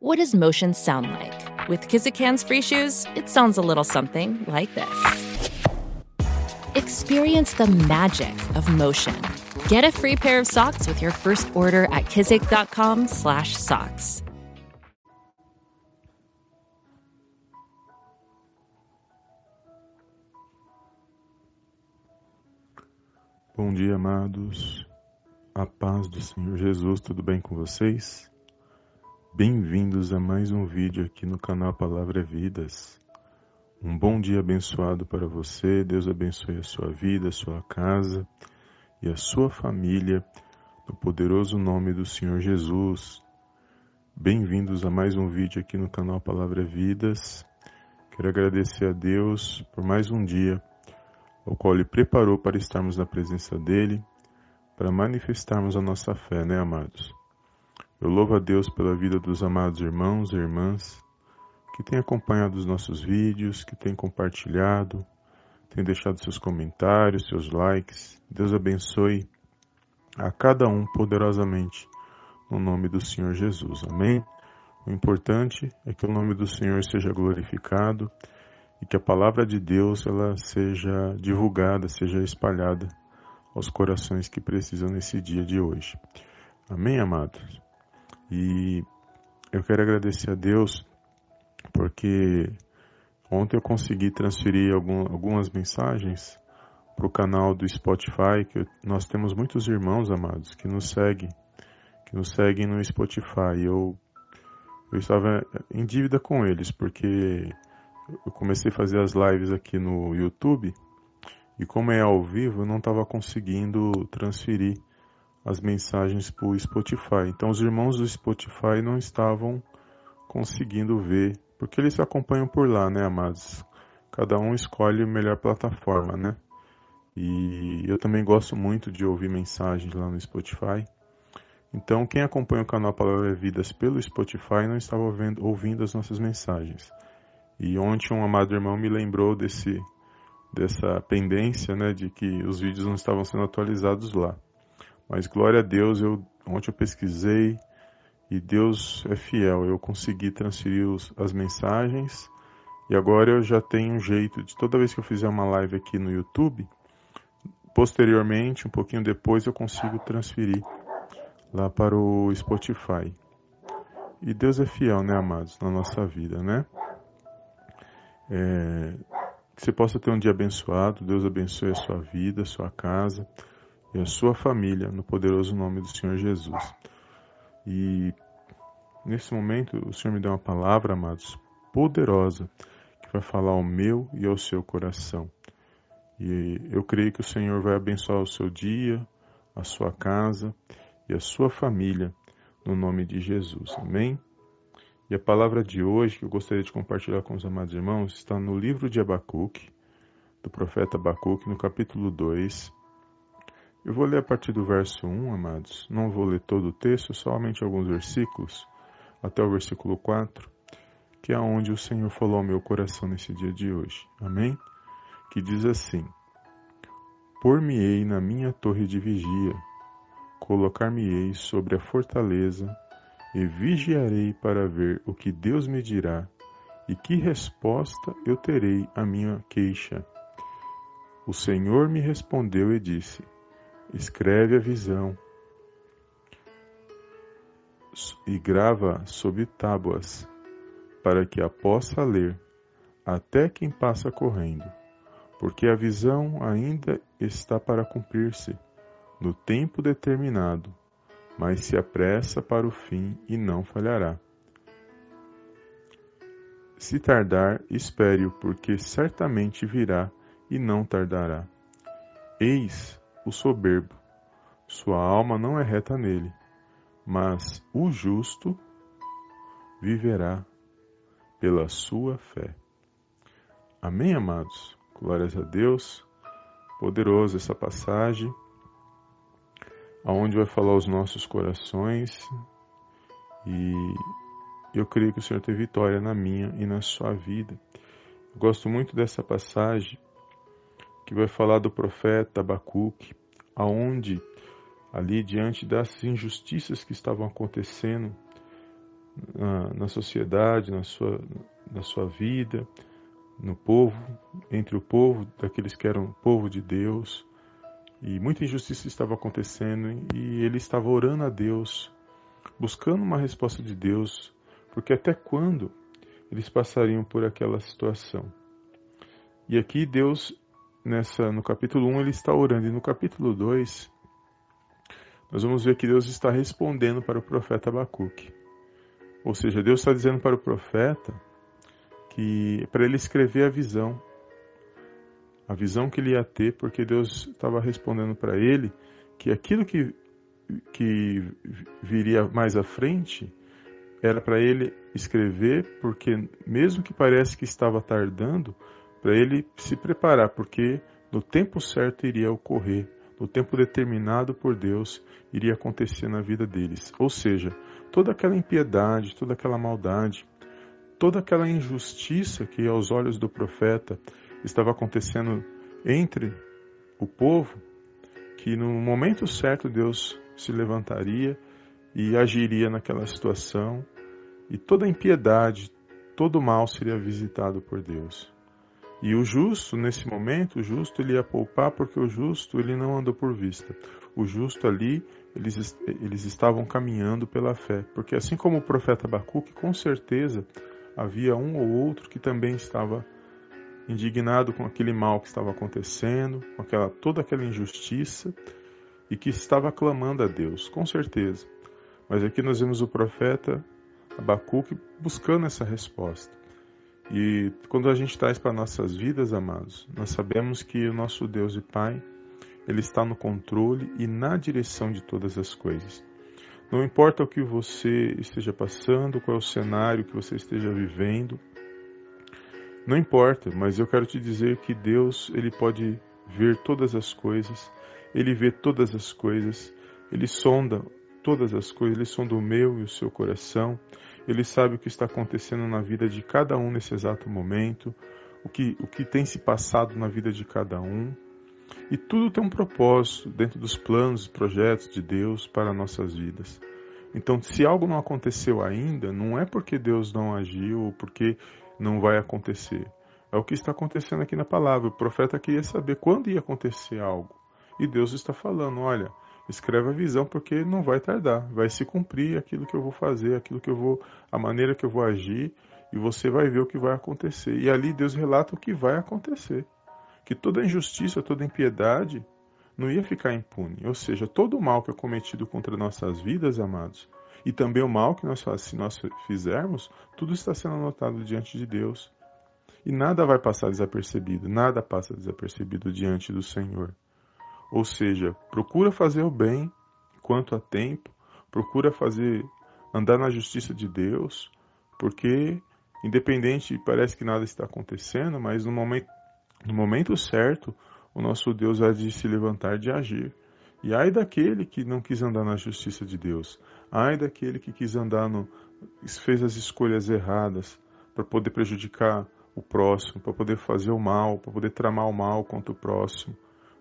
What does motion sound like? With Kizikans free shoes, it sounds a little something like this. Experience the magic of motion. Get a free pair of socks with your first order at kizik.com/socks. Bom dia, amados. A paz do Senhor Jesus, tudo bem com vocês? Bem-vindos a mais um vídeo aqui no canal Palavra é Vidas. Um bom dia abençoado para você. Deus abençoe a sua vida, a sua casa e a sua família, no poderoso nome do Senhor Jesus. Bem-vindos a mais um vídeo aqui no canal Palavra é Vidas. Quero agradecer a Deus por mais um dia, o qual Ele preparou para estarmos na presença dEle para manifestarmos a nossa fé, né, amados? Eu louvo a Deus pela vida dos amados irmãos e irmãs que têm acompanhado os nossos vídeos, que têm compartilhado, têm deixado seus comentários, seus likes. Deus abençoe a cada um poderosamente no nome do Senhor Jesus. Amém? O importante é que o nome do Senhor seja glorificado e que a palavra de Deus ela seja divulgada, seja espalhada aos corações que precisam nesse dia de hoje. Amém, amados? E eu quero agradecer a Deus porque ontem eu consegui transferir algum, algumas mensagens para o canal do Spotify, que nós temos muitos irmãos amados que nos seguem, que nos seguem no Spotify. Eu, eu estava em dívida com eles, porque eu comecei a fazer as lives aqui no YouTube e como é ao vivo, eu não estava conseguindo transferir as mensagens o Spotify. Então os irmãos do Spotify não estavam conseguindo ver, porque eles acompanham por lá, né, amados? Cada um escolhe a melhor plataforma, né? E eu também gosto muito de ouvir mensagens lá no Spotify. Então, quem acompanha o canal Palavra Vidas pelo Spotify não estava ouvindo, ouvindo as nossas mensagens. E ontem um amado irmão me lembrou desse dessa pendência, né, de que os vídeos não estavam sendo atualizados lá. Mas glória a Deus, eu ontem eu pesquisei e Deus é fiel. Eu consegui transferir os, as mensagens e agora eu já tenho um jeito de toda vez que eu fizer uma live aqui no YouTube, posteriormente, um pouquinho depois, eu consigo transferir lá para o Spotify. E Deus é fiel, né, amados, na nossa vida, né? É, que você possa ter um dia abençoado. Deus abençoe a sua vida, a sua casa e a sua família, no poderoso nome do Senhor Jesus. E nesse momento, o Senhor me deu uma palavra, amados, poderosa, que vai falar ao meu e ao seu coração. E eu creio que o Senhor vai abençoar o seu dia, a sua casa e a sua família, no nome de Jesus. Amém? E a palavra de hoje que eu gostaria de compartilhar com os amados irmãos está no livro de Abacuque, do profeta Abacuque, no capítulo 2. Eu vou ler a partir do verso 1, amados. Não vou ler todo o texto, somente alguns versículos, até o versículo 4, que é onde o Senhor falou ao meu coração nesse dia de hoje. Amém? Que diz assim: Por-me-ei na minha torre de vigia, colocar-me-ei sobre a fortaleza e vigiarei para ver o que Deus me dirá e que resposta eu terei à minha queixa. O Senhor me respondeu e disse: Escreve a visão e grava sobre tábuas, para que a possa ler até quem passa correndo, porque a visão ainda está para cumprir-se no tempo determinado mas se apressa para o fim e não falhará. Se tardar, espere-o, porque certamente virá e não tardará. Eis o soberbo, sua alma não é reta nele, mas o justo viverá pela sua fé. Amém, amados? Glórias a Deus. Poderosa essa passagem aonde vai falar os nossos corações e eu creio que o Senhor tem vitória na minha e na sua vida. Eu gosto muito dessa passagem que vai falar do profeta Abacuque, aonde ali diante das injustiças que estavam acontecendo na, na sociedade, na sua, na sua vida, no povo, entre o povo, daqueles que eram povo de Deus. E muita injustiça estava acontecendo e ele estava orando a Deus, buscando uma resposta de Deus, porque até quando eles passariam por aquela situação? E aqui Deus, nessa no capítulo 1, ele está orando, e no capítulo 2, nós vamos ver que Deus está respondendo para o profeta Abacuque. Ou seja, Deus está dizendo para o profeta que para ele escrever a visão, a visão que ele ia ter, porque Deus estava respondendo para ele que aquilo que, que viria mais à frente era para ele escrever, porque mesmo que pareça que estava tardando, para ele se preparar, porque no tempo certo iria ocorrer, no tempo determinado por Deus iria acontecer na vida deles. Ou seja, toda aquela impiedade, toda aquela maldade, toda aquela injustiça que aos olhos do profeta estava acontecendo entre o povo, que no momento certo Deus se levantaria e agiria naquela situação, e toda impiedade, todo mal seria visitado por Deus. E o justo, nesse momento, o justo ele ia poupar porque o justo ele não andou por vista. O justo ali, eles, eles estavam caminhando pela fé. Porque assim como o profeta Abacuque, com certeza havia um ou outro que também estava indignado com aquele mal que estava acontecendo, com aquela, toda aquela injustiça e que estava clamando a Deus, com certeza. Mas aqui nós vemos o profeta Abacuque buscando essa resposta. E quando a gente traz para nossas vidas, amados, nós sabemos que o nosso Deus e Pai, Ele está no controle e na direção de todas as coisas. Não importa o que você esteja passando, qual é o cenário que você esteja vivendo, não importa, mas eu quero te dizer que Deus, ele pode ver todas as coisas, ele vê todas as coisas, ele sonda todas as coisas, ele sonda o meu e o seu coração, ele sabe o que está acontecendo na vida de cada um nesse exato momento, o que, o que tem se passado na vida de cada um. E tudo tem um propósito dentro dos planos e projetos de Deus para nossas vidas. Então, se algo não aconteceu ainda, não é porque Deus não agiu ou porque não vai acontecer. É o que está acontecendo aqui na palavra. O profeta queria saber quando ia acontecer algo. E Deus está falando: olha, escreve a visão porque não vai tardar, vai se cumprir aquilo que eu vou fazer, aquilo que eu vou, a maneira que eu vou agir, e você vai ver o que vai acontecer. E ali Deus relata o que vai acontecer, que toda injustiça, toda impiedade não ia ficar impune. Ou seja, todo o mal que é cometido contra nossas vidas, amados, e também o mal que nós se nós fizermos, tudo está sendo anotado diante de Deus. E nada vai passar desapercebido, nada passa desapercebido diante do Senhor. Ou seja, procura fazer o bem quanto a tempo, procura fazer andar na justiça de Deus, porque independente, parece que nada está acontecendo, mas no momento, no momento certo, o nosso Deus vai de se levantar de agir. E ai daquele que não quis andar na justiça de Deus, ai daquele que quis andar no fez as escolhas erradas para poder prejudicar o próximo, para poder fazer o mal, para poder tramar o mal contra o próximo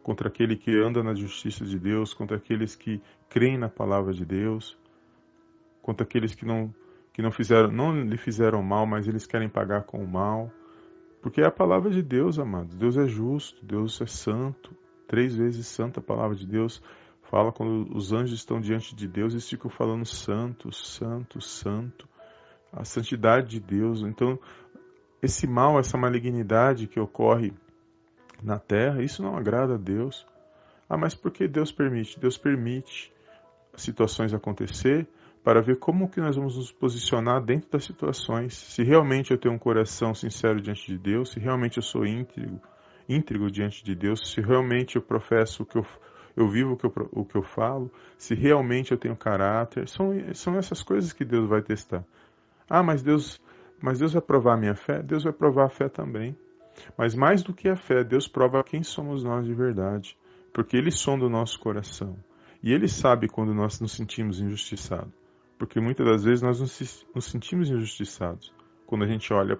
contra aquele que anda na justiça de Deus, contra aqueles que creem na palavra de Deus, contra aqueles que não que não fizeram, não lhe fizeram mal, mas eles querem pagar com o mal. Porque é a palavra de Deus, amados. Deus é justo, Deus é santo. Três vezes santa a palavra de Deus fala quando os anjos estão diante de Deus e ficam falando santo, santo, santo. A santidade de Deus. Então, esse mal, essa malignidade que ocorre na terra, isso não agrada a Deus. Ah, mas por que Deus permite? Deus permite situações acontecer para ver como que nós vamos nos posicionar dentro das situações. Se realmente eu tenho um coração sincero diante de Deus, se realmente eu sou íntegro, íntegro diante de Deus, se realmente eu professo o que eu, eu vivo o que eu, o que eu falo, se realmente eu tenho caráter, são, são essas coisas que Deus vai testar. Ah, mas Deus, mas Deus vai provar a minha fé? Deus vai provar a fé também. Mas mais do que a fé, Deus prova quem somos nós de verdade, porque Ele sonda o nosso coração. E Ele sabe quando nós nos sentimos injustiçados, porque muitas das vezes nós nos sentimos injustiçados. Quando a gente olha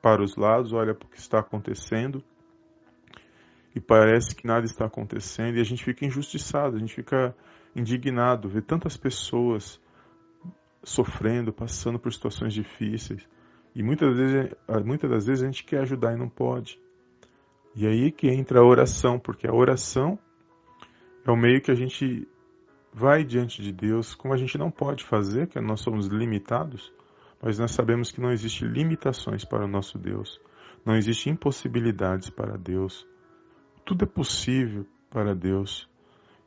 para os lados, olha para o que está acontecendo e parece que nada está acontecendo e a gente fica injustiçado, a gente fica indignado, ver tantas pessoas sofrendo, passando por situações difíceis. E muitas vezes, muitas das vezes a gente quer ajudar e não pode. E aí que entra a oração, porque a oração é o meio que a gente vai diante de Deus, como a gente não pode fazer, que nós somos limitados, mas nós sabemos que não existe limitações para o nosso Deus. Não existe impossibilidades para Deus. Tudo é possível para Deus.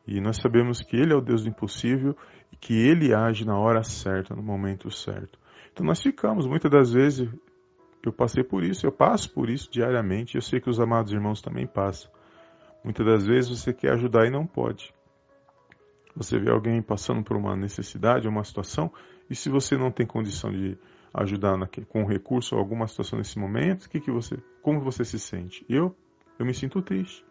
E nós sabemos que Ele é o Deus do impossível e que Ele age na hora certa, no momento certo. Então nós ficamos, muitas das vezes, eu passei por isso, eu passo por isso diariamente, eu sei que os amados irmãos também passam. Muitas das vezes você quer ajudar e não pode. Você vê alguém passando por uma necessidade, uma situação, e se você não tem condição de ajudar na, com recurso ou alguma situação nesse momento, que que você, como você se sente? Eu, eu me sinto triste.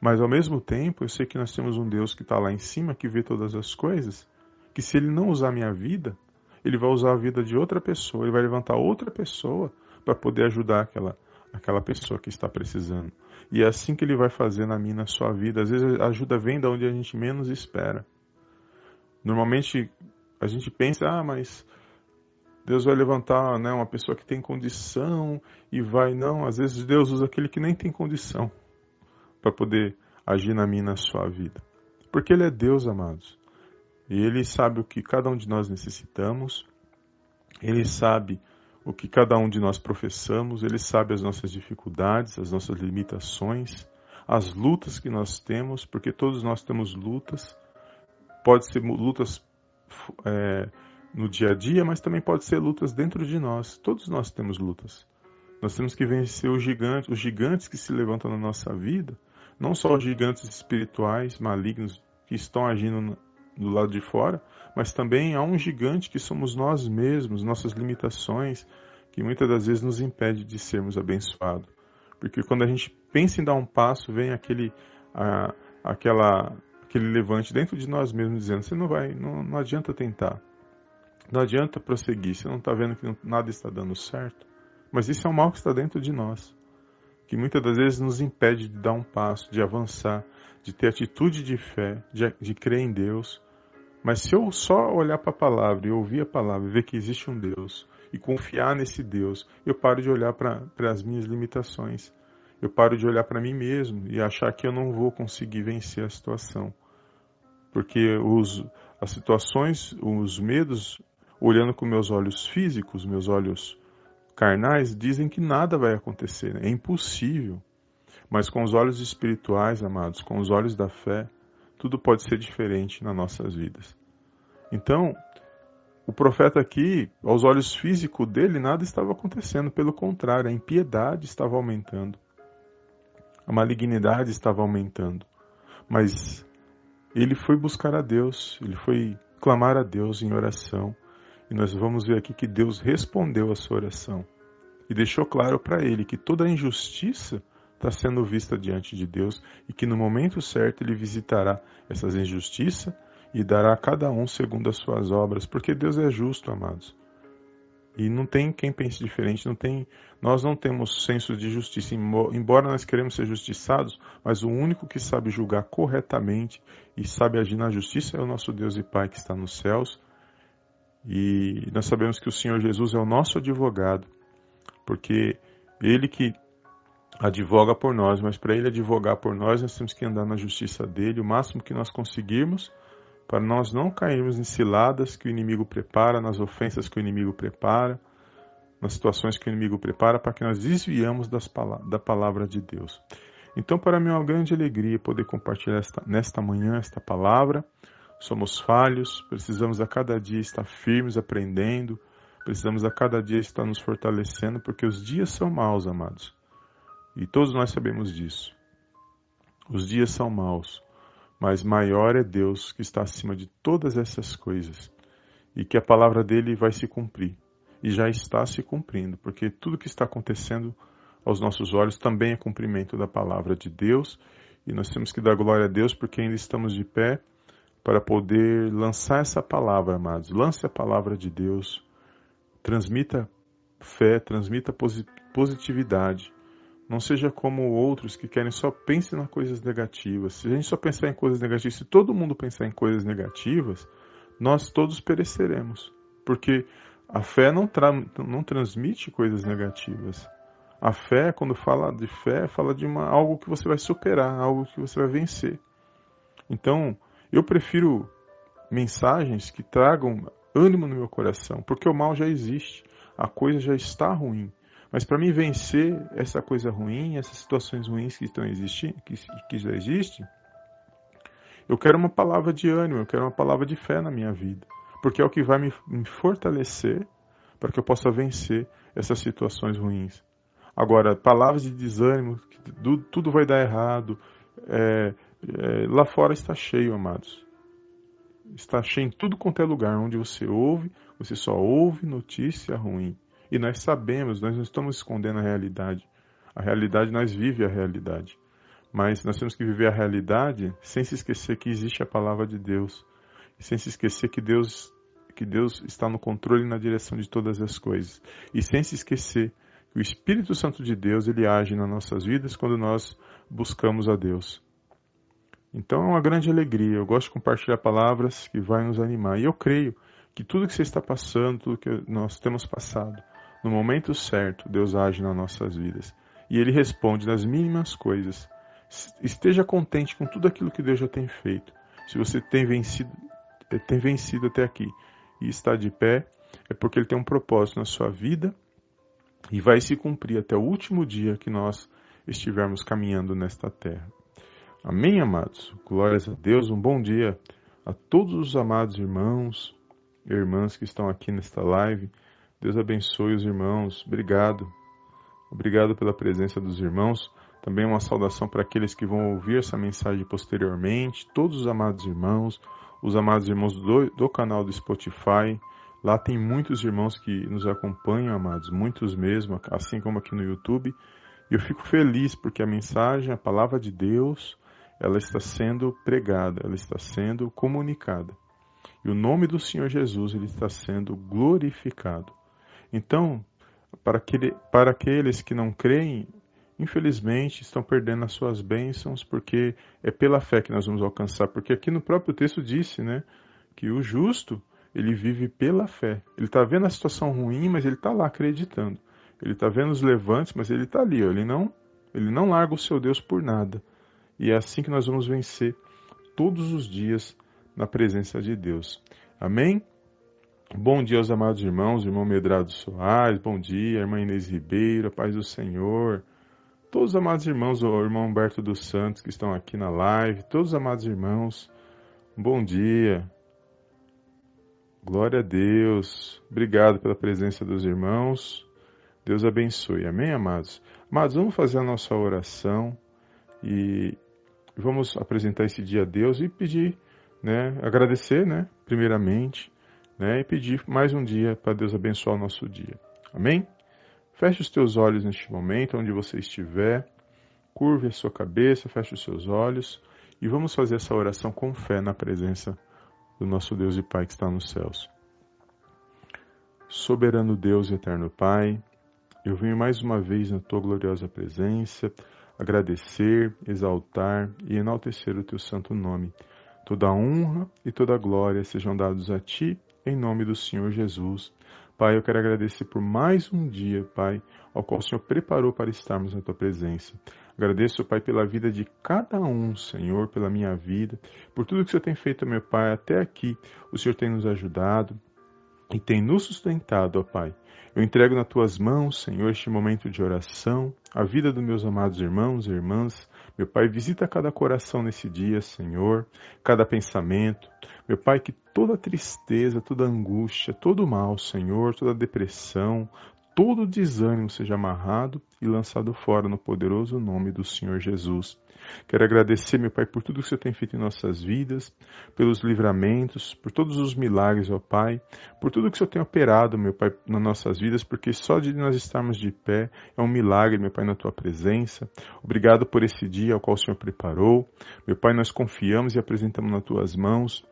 Mas ao mesmo tempo, eu sei que nós temos um Deus que está lá em cima, que vê todas as coisas, que se Ele não usar minha vida, Ele vai usar a vida de outra pessoa, Ele vai levantar outra pessoa para poder ajudar aquela, aquela pessoa que está precisando. E é assim que Ele vai fazer na minha, na sua vida. Às vezes a ajuda vem da onde a gente menos espera. Normalmente a gente pensa, ah, mas Deus vai levantar né, uma pessoa que tem condição e vai. Não, às vezes Deus usa aquele que nem tem condição para poder agir na minha na sua vida. Porque Ele é Deus, amados. E Ele sabe o que cada um de nós necessitamos, Ele sabe o que cada um de nós professamos, Ele sabe as nossas dificuldades, as nossas limitações, as lutas que nós temos, porque todos nós temos lutas. Pode ser lutas é, no dia a dia, mas também pode ser lutas dentro de nós. Todos nós temos lutas. Nós temos que vencer os gigantes, os gigantes que se levantam na nossa vida, não só os gigantes espirituais malignos que estão agindo do lado de fora, mas também há um gigante que somos nós mesmos, nossas limitações, que muitas das vezes nos impede de sermos abençoados. Porque quando a gente pensa em dar um passo, vem aquele, a, aquela, aquele levante dentro de nós mesmos dizendo: você não vai, não, não adianta tentar, não adianta prosseguir, você não está vendo que nada está dando certo. Mas isso é um mal que está dentro de nós que muitas das vezes nos impede de dar um passo, de avançar, de ter atitude de fé, de, de crer em Deus. Mas se eu só olhar para a palavra e ouvir a palavra e ver que existe um Deus e confiar nesse Deus, eu paro de olhar para as minhas limitações. Eu paro de olhar para mim mesmo e achar que eu não vou conseguir vencer a situação. Porque os, as situações, os medos, olhando com meus olhos físicos, meus olhos carnais dizem que nada vai acontecer, né? é impossível. Mas com os olhos espirituais, amados, com os olhos da fé, tudo pode ser diferente nas nossas vidas. Então, o profeta aqui, aos olhos físicos dele, nada estava acontecendo, pelo contrário, a impiedade estava aumentando, a malignidade estava aumentando. Mas ele foi buscar a Deus, ele foi clamar a Deus em oração e nós vamos ver aqui que Deus respondeu a sua oração e deixou claro para ele que toda a injustiça está sendo vista diante de Deus e que no momento certo ele visitará essas injustiças e dará a cada um segundo as suas obras, porque Deus é justo, amados. E não tem quem pense diferente, não tem, nós não temos senso de justiça, embora nós queremos ser justiçados, mas o único que sabe julgar corretamente e sabe agir na justiça é o nosso Deus e Pai que está nos céus e nós sabemos que o Senhor Jesus é o nosso advogado, porque ele que advoga por nós, mas para ele advogar por nós, nós temos que andar na justiça dele o máximo que nós conseguirmos, para nós não cairmos em ciladas que o inimigo prepara, nas ofensas que o inimigo prepara, nas situações que o inimigo prepara, para que nós desviamos das, da palavra de Deus. Então, para mim é uma grande alegria poder compartilhar esta, nesta manhã esta palavra. Somos falhos, precisamos a cada dia estar firmes, aprendendo, precisamos a cada dia estar nos fortalecendo, porque os dias são maus, amados. E todos nós sabemos disso. Os dias são maus, mas maior é Deus que está acima de todas essas coisas e que a palavra dele vai se cumprir. E já está se cumprindo, porque tudo que está acontecendo aos nossos olhos também é cumprimento da palavra de Deus, e nós temos que dar glória a Deus porque ainda estamos de pé para poder lançar essa palavra, amados. Lance a palavra de Deus, transmita fé, transmita positividade. Não seja como outros que querem só pensar em coisas negativas. Se a gente só pensar em coisas negativas, se todo mundo pensar em coisas negativas, nós todos pereceremos. Porque a fé não, tra não transmite coisas negativas. A fé, quando fala de fé, fala de uma, algo que você vai superar, algo que você vai vencer. Então, eu prefiro mensagens que tragam ânimo no meu coração, porque o mal já existe, a coisa já está ruim. Mas para mim vencer essa coisa ruim, essas situações ruins que estão existindo, que, que já existem, eu quero uma palavra de ânimo, eu quero uma palavra de fé na minha vida, porque é o que vai me, me fortalecer para que eu possa vencer essas situações ruins. Agora, palavras de desânimo, tudo, tudo vai dar errado, é, é, lá fora está cheio, amados. Está cheio em tudo quanto é lugar onde você ouve, você só ouve notícia ruim. E nós sabemos, nós não estamos escondendo a realidade. A realidade, nós vivemos a realidade. Mas nós temos que viver a realidade sem se esquecer que existe a palavra de Deus. E sem se esquecer que Deus, que Deus está no controle e na direção de todas as coisas. E sem se esquecer que o Espírito Santo de Deus, ele age nas nossas vidas quando nós buscamos a Deus. Então é uma grande alegria. Eu gosto de compartilhar palavras que vão nos animar. E eu creio que tudo que você está passando, tudo que nós temos passado, no momento certo, Deus age nas nossas vidas. E Ele responde nas mínimas coisas. Esteja contente com tudo aquilo que Deus já tem feito. Se você tem vencido, eh, tem vencido até aqui e está de pé, é porque Ele tem um propósito na sua vida e vai se cumprir até o último dia que nós estivermos caminhando nesta terra. Amém, amados? Glórias a Deus. Um bom dia a todos os amados irmãos e irmãs que estão aqui nesta live. Deus abençoe os irmãos. Obrigado. Obrigado pela presença dos irmãos. Também uma saudação para aqueles que vão ouvir essa mensagem posteriormente. Todos os amados irmãos, os amados irmãos do, do canal do Spotify. Lá tem muitos irmãos que nos acompanham, amados, muitos mesmo, assim como aqui no YouTube. E eu fico feliz porque a mensagem, a palavra de Deus, ela está sendo pregada, ela está sendo comunicada. E o nome do Senhor Jesus ele está sendo glorificado. Então, para, aquele, para aqueles que não creem, infelizmente estão perdendo as suas bênçãos, porque é pela fé que nós vamos alcançar. Porque aqui no próprio texto disse né, que o justo ele vive pela fé. Ele está vendo a situação ruim, mas ele está lá acreditando. Ele está vendo os levantes, mas ele está ali. Ó, ele não, ele não larga o seu Deus por nada. E é assim que nós vamos vencer todos os dias na presença de Deus. Amém? Bom dia aos amados irmãos, irmão Medrado Soares, bom dia, irmã Inês Ribeiro, paz do Senhor. Todos os amados irmãos, o irmão Humberto dos Santos que estão aqui na live, todos os amados irmãos, bom dia. Glória a Deus. Obrigado pela presença dos irmãos. Deus abençoe. Amém, amados? Amados, vamos fazer a nossa oração e vamos apresentar esse dia a Deus e pedir, né, agradecer, né, primeiramente, né, e pedir mais um dia para Deus abençoar o nosso dia. Amém? Feche os teus olhos neste momento, onde você estiver, curve a sua cabeça, feche os seus olhos e vamos fazer essa oração com fé na presença do nosso Deus e Pai que está nos céus. Soberano Deus e eterno Pai, eu venho mais uma vez na tua gloriosa presença agradecer, exaltar e enaltecer o teu santo nome. Toda honra e toda glória sejam dados a ti, em nome do Senhor Jesus. Pai, eu quero agradecer por mais um dia, Pai, ao qual o Senhor preparou para estarmos na tua presença. Agradeço, Pai, pela vida de cada um, Senhor, pela minha vida, por tudo que o Senhor tem feito, meu Pai, até aqui. O Senhor tem nos ajudado e tem nos sustentado, ó Pai. Eu entrego nas tuas mãos, Senhor, este momento de oração, a vida dos meus amados irmãos e irmãs. Meu Pai, visita cada coração nesse dia, Senhor, cada pensamento. Meu Pai, que toda tristeza, toda angústia, todo mal, Senhor, toda depressão, todo desânimo seja amarrado e lançado fora no poderoso nome do Senhor Jesus. Quero agradecer, meu Pai, por tudo que o Senhor tem feito em nossas vidas, pelos livramentos, por todos os milagres, ó Pai, por tudo que o Senhor tem operado, meu Pai, nas nossas vidas, porque só de nós estarmos de pé é um milagre, meu Pai, na Tua presença. Obrigado por esse dia ao qual o Senhor preparou. Meu Pai, nós confiamos e apresentamos nas Tuas mãos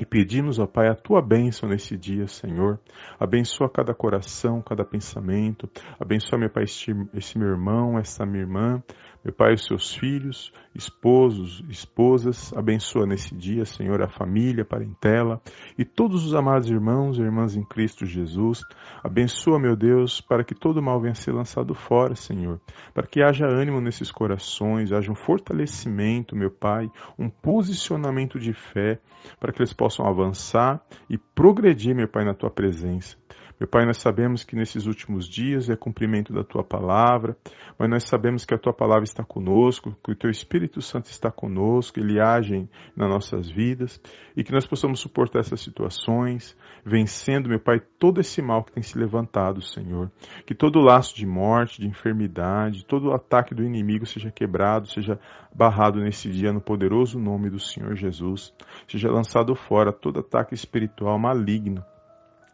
e pedimos, ó Pai, a tua bênção nesse dia, Senhor. Abençoa cada coração, cada pensamento. Abençoa, meu Pai, este, este meu irmão, esta minha irmã. Meu Pai, os seus filhos, esposos, esposas, abençoa nesse dia, Senhor, a família, a parentela e todos os amados irmãos e irmãs em Cristo Jesus. Abençoa, meu Deus, para que todo mal venha ser lançado fora, Senhor, para que haja ânimo nesses corações, haja um fortalecimento, meu Pai, um posicionamento de fé, para que eles possam avançar e progredir, meu Pai, na tua presença. Meu Pai, nós sabemos que nesses últimos dias é cumprimento da tua palavra, mas nós sabemos que a tua palavra está conosco, que o teu Espírito Santo está conosco, ele age nas nossas vidas e que nós possamos suportar essas situações, vencendo, meu Pai, todo esse mal que tem se levantado, Senhor. Que todo laço de morte, de enfermidade, todo ataque do inimigo seja quebrado, seja barrado nesse dia no poderoso nome do Senhor Jesus. Seja lançado fora todo ataque espiritual maligno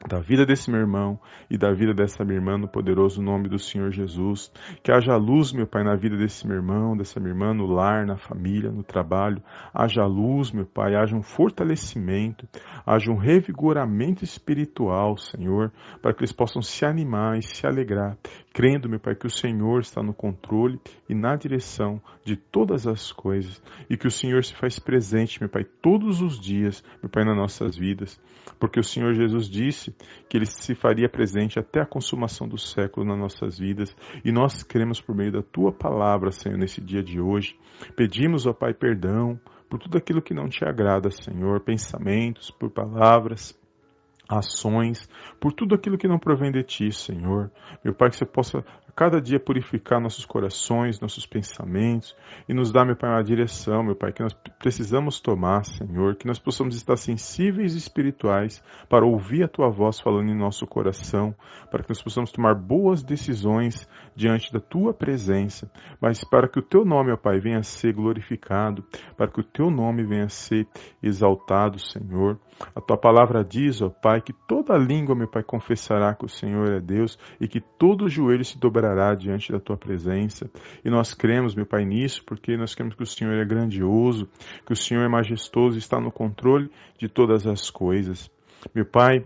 da vida desse meu irmão e da vida dessa minha irmã no poderoso nome do Senhor Jesus. Que haja luz, meu Pai, na vida desse meu irmão, dessa minha irmã, no lar, na família, no trabalho. Haja luz, meu Pai, haja um fortalecimento, haja um revigoramento espiritual, Senhor, para que eles possam se animar e se alegrar, crendo, meu Pai, que o Senhor está no controle e na direção de todas as coisas e que o Senhor se faz presente, meu Pai, todos os dias, meu Pai, nas nossas vidas, porque o Senhor Jesus disse que ele se faria presente até a consumação do século nas nossas vidas. E nós queremos, por meio da tua palavra, Senhor, nesse dia de hoje, pedimos, ó Pai, perdão por tudo aquilo que não te agrada, Senhor, pensamentos, por palavras, ações, por tudo aquilo que não provém de ti, Senhor. Meu Pai, que você possa cada dia purificar nossos corações, nossos pensamentos e nos dar, meu Pai, uma direção, meu Pai, que nós precisamos tomar, Senhor, que nós possamos estar sensíveis e espirituais para ouvir a Tua voz falando em nosso coração, para que nós possamos tomar boas decisões diante da Tua presença, mas para que o Teu nome, meu Pai, venha a ser glorificado, para que o Teu nome venha a ser exaltado, Senhor. A Tua palavra diz, ó Pai, que toda língua, meu Pai, confessará que o Senhor é Deus e que todo joelho se dobrará diante da tua presença. E nós cremos, meu Pai, nisso, porque nós cremos que o Senhor é grandioso, que o Senhor é majestoso e está no controle de todas as coisas. Meu Pai,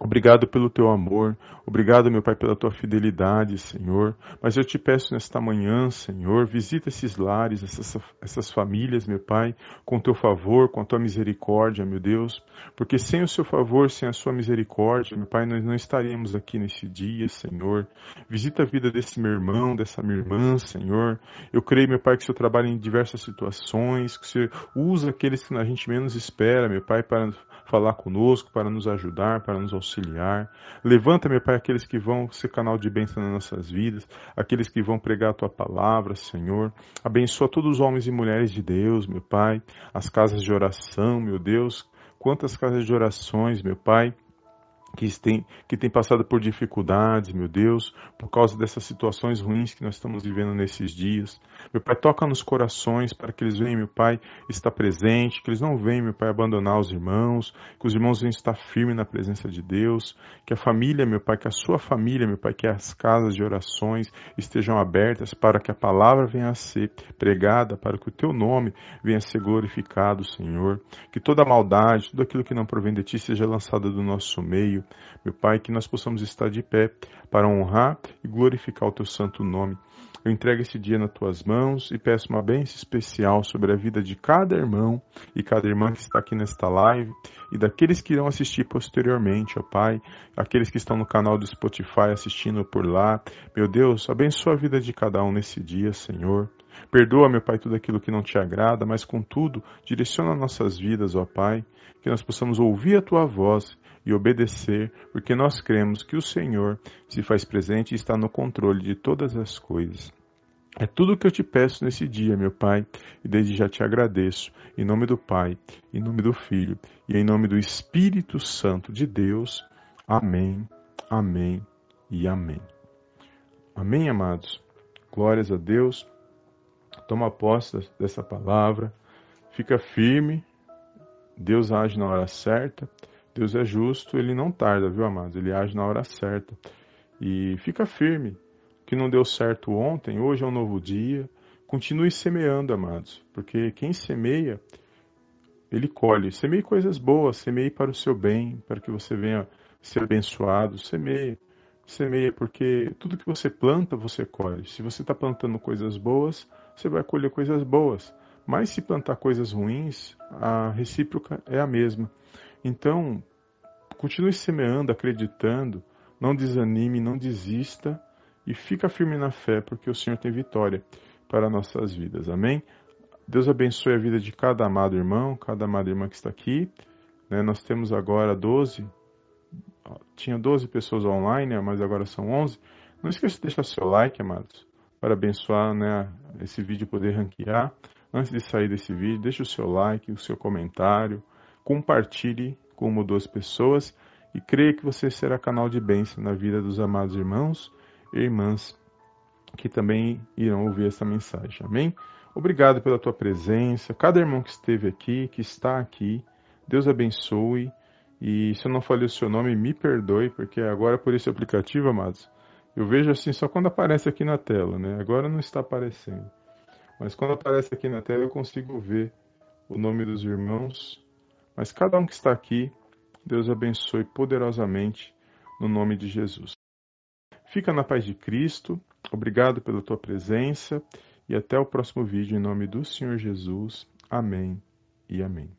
Obrigado pelo teu amor, obrigado, meu Pai, pela tua fidelidade, Senhor. Mas eu te peço nesta manhã, Senhor, visita esses lares, essas, essas famílias, meu Pai, com teu favor, com a tua misericórdia, meu Deus. Porque sem o seu favor, sem a sua misericórdia, meu Pai, nós não estaríamos aqui nesse dia, Senhor. Visita a vida desse meu irmão, dessa minha irmã, Senhor. Eu creio, meu Pai, que o Senhor trabalha em diversas situações, que o Senhor usa aqueles que a gente menos espera, meu Pai, para falar conosco, para nos ajudar, para nos auxiliar. Levanta, meu Pai, aqueles que vão ser canal de bênção nas nossas vidas, aqueles que vão pregar a tua palavra, Senhor. Abençoa todos os homens e mulheres de Deus, meu Pai, as casas de oração, meu Deus. Quantas casas de orações, meu Pai que tem, que tem passado por dificuldades, meu Deus, por causa dessas situações ruins que nós estamos vivendo nesses dias. Meu Pai, toca nos corações para que eles venham, meu Pai, estar presente, que eles não venham, meu Pai, abandonar os irmãos, que os irmãos venham estar firmes na presença de Deus, que a família, meu Pai, que a sua família, meu Pai, que as casas de orações estejam abertas para que a palavra venha a ser pregada, para que o teu nome venha a ser glorificado, Senhor. Que toda maldade, tudo aquilo que não provém de ti seja lançado do nosso meio meu Pai, que nós possamos estar de pé para honrar e glorificar o teu santo nome. Eu entrego esse dia nas tuas mãos e peço uma bênção especial sobre a vida de cada irmão e cada irmã que está aqui nesta live e daqueles que irão assistir posteriormente, ó Pai, aqueles que estão no canal do Spotify assistindo por lá. Meu Deus, abençoa a vida de cada um nesse dia, Senhor. Perdoa, meu Pai, tudo aquilo que não te agrada, mas contudo, direciona nossas vidas, ó Pai, que nós possamos ouvir a tua voz e obedecer, porque nós cremos que o Senhor se faz presente e está no controle de todas as coisas. É tudo o que eu te peço nesse dia, meu Pai, e desde já te agradeço, em nome do Pai, em nome do Filho e em nome do Espírito Santo de Deus. Amém, amém e amém. Amém, amados? Glórias a Deus. Toma posse dessa palavra, fica firme, Deus age na hora certa Deus é justo, ele não tarda, viu, amados? Ele age na hora certa. E fica firme. O que não deu certo ontem, hoje é um novo dia. Continue semeando, amados, porque quem semeia, ele colhe. Semeie coisas boas, semeie para o seu bem, para que você venha ser abençoado. Semeie. semeia, porque tudo que você planta, você colhe. Se você está plantando coisas boas, você vai colher coisas boas. Mas se plantar coisas ruins, a recíproca é a mesma. Então, continue semeando, acreditando, não desanime, não desista e fica firme na fé, porque o Senhor tem vitória para nossas vidas. Amém? Deus abençoe a vida de cada amado irmão, cada amada irmã que está aqui. Né? Nós temos agora 12 tinha 12 pessoas online, mas agora são 11. Não esqueça de deixar seu like, amados, para abençoar né, esse vídeo poder ranquear. Antes de sair desse vídeo, deixe o seu like, o seu comentário, compartilhe com uma ou duas pessoas e creia que você será canal de bênção na vida dos amados irmãos e irmãs que também irão ouvir essa mensagem. Amém? Obrigado pela tua presença, cada irmão que esteve aqui, que está aqui. Deus abençoe e se eu não falei o seu nome, me perdoe, porque agora por esse aplicativo, amados, eu vejo assim só quando aparece aqui na tela, né? Agora não está aparecendo. Mas quando aparece aqui na tela eu consigo ver o nome dos irmãos. Mas cada um que está aqui, Deus abençoe poderosamente no nome de Jesus. Fica na paz de Cristo. Obrigado pela tua presença e até o próximo vídeo em nome do Senhor Jesus. Amém e amém.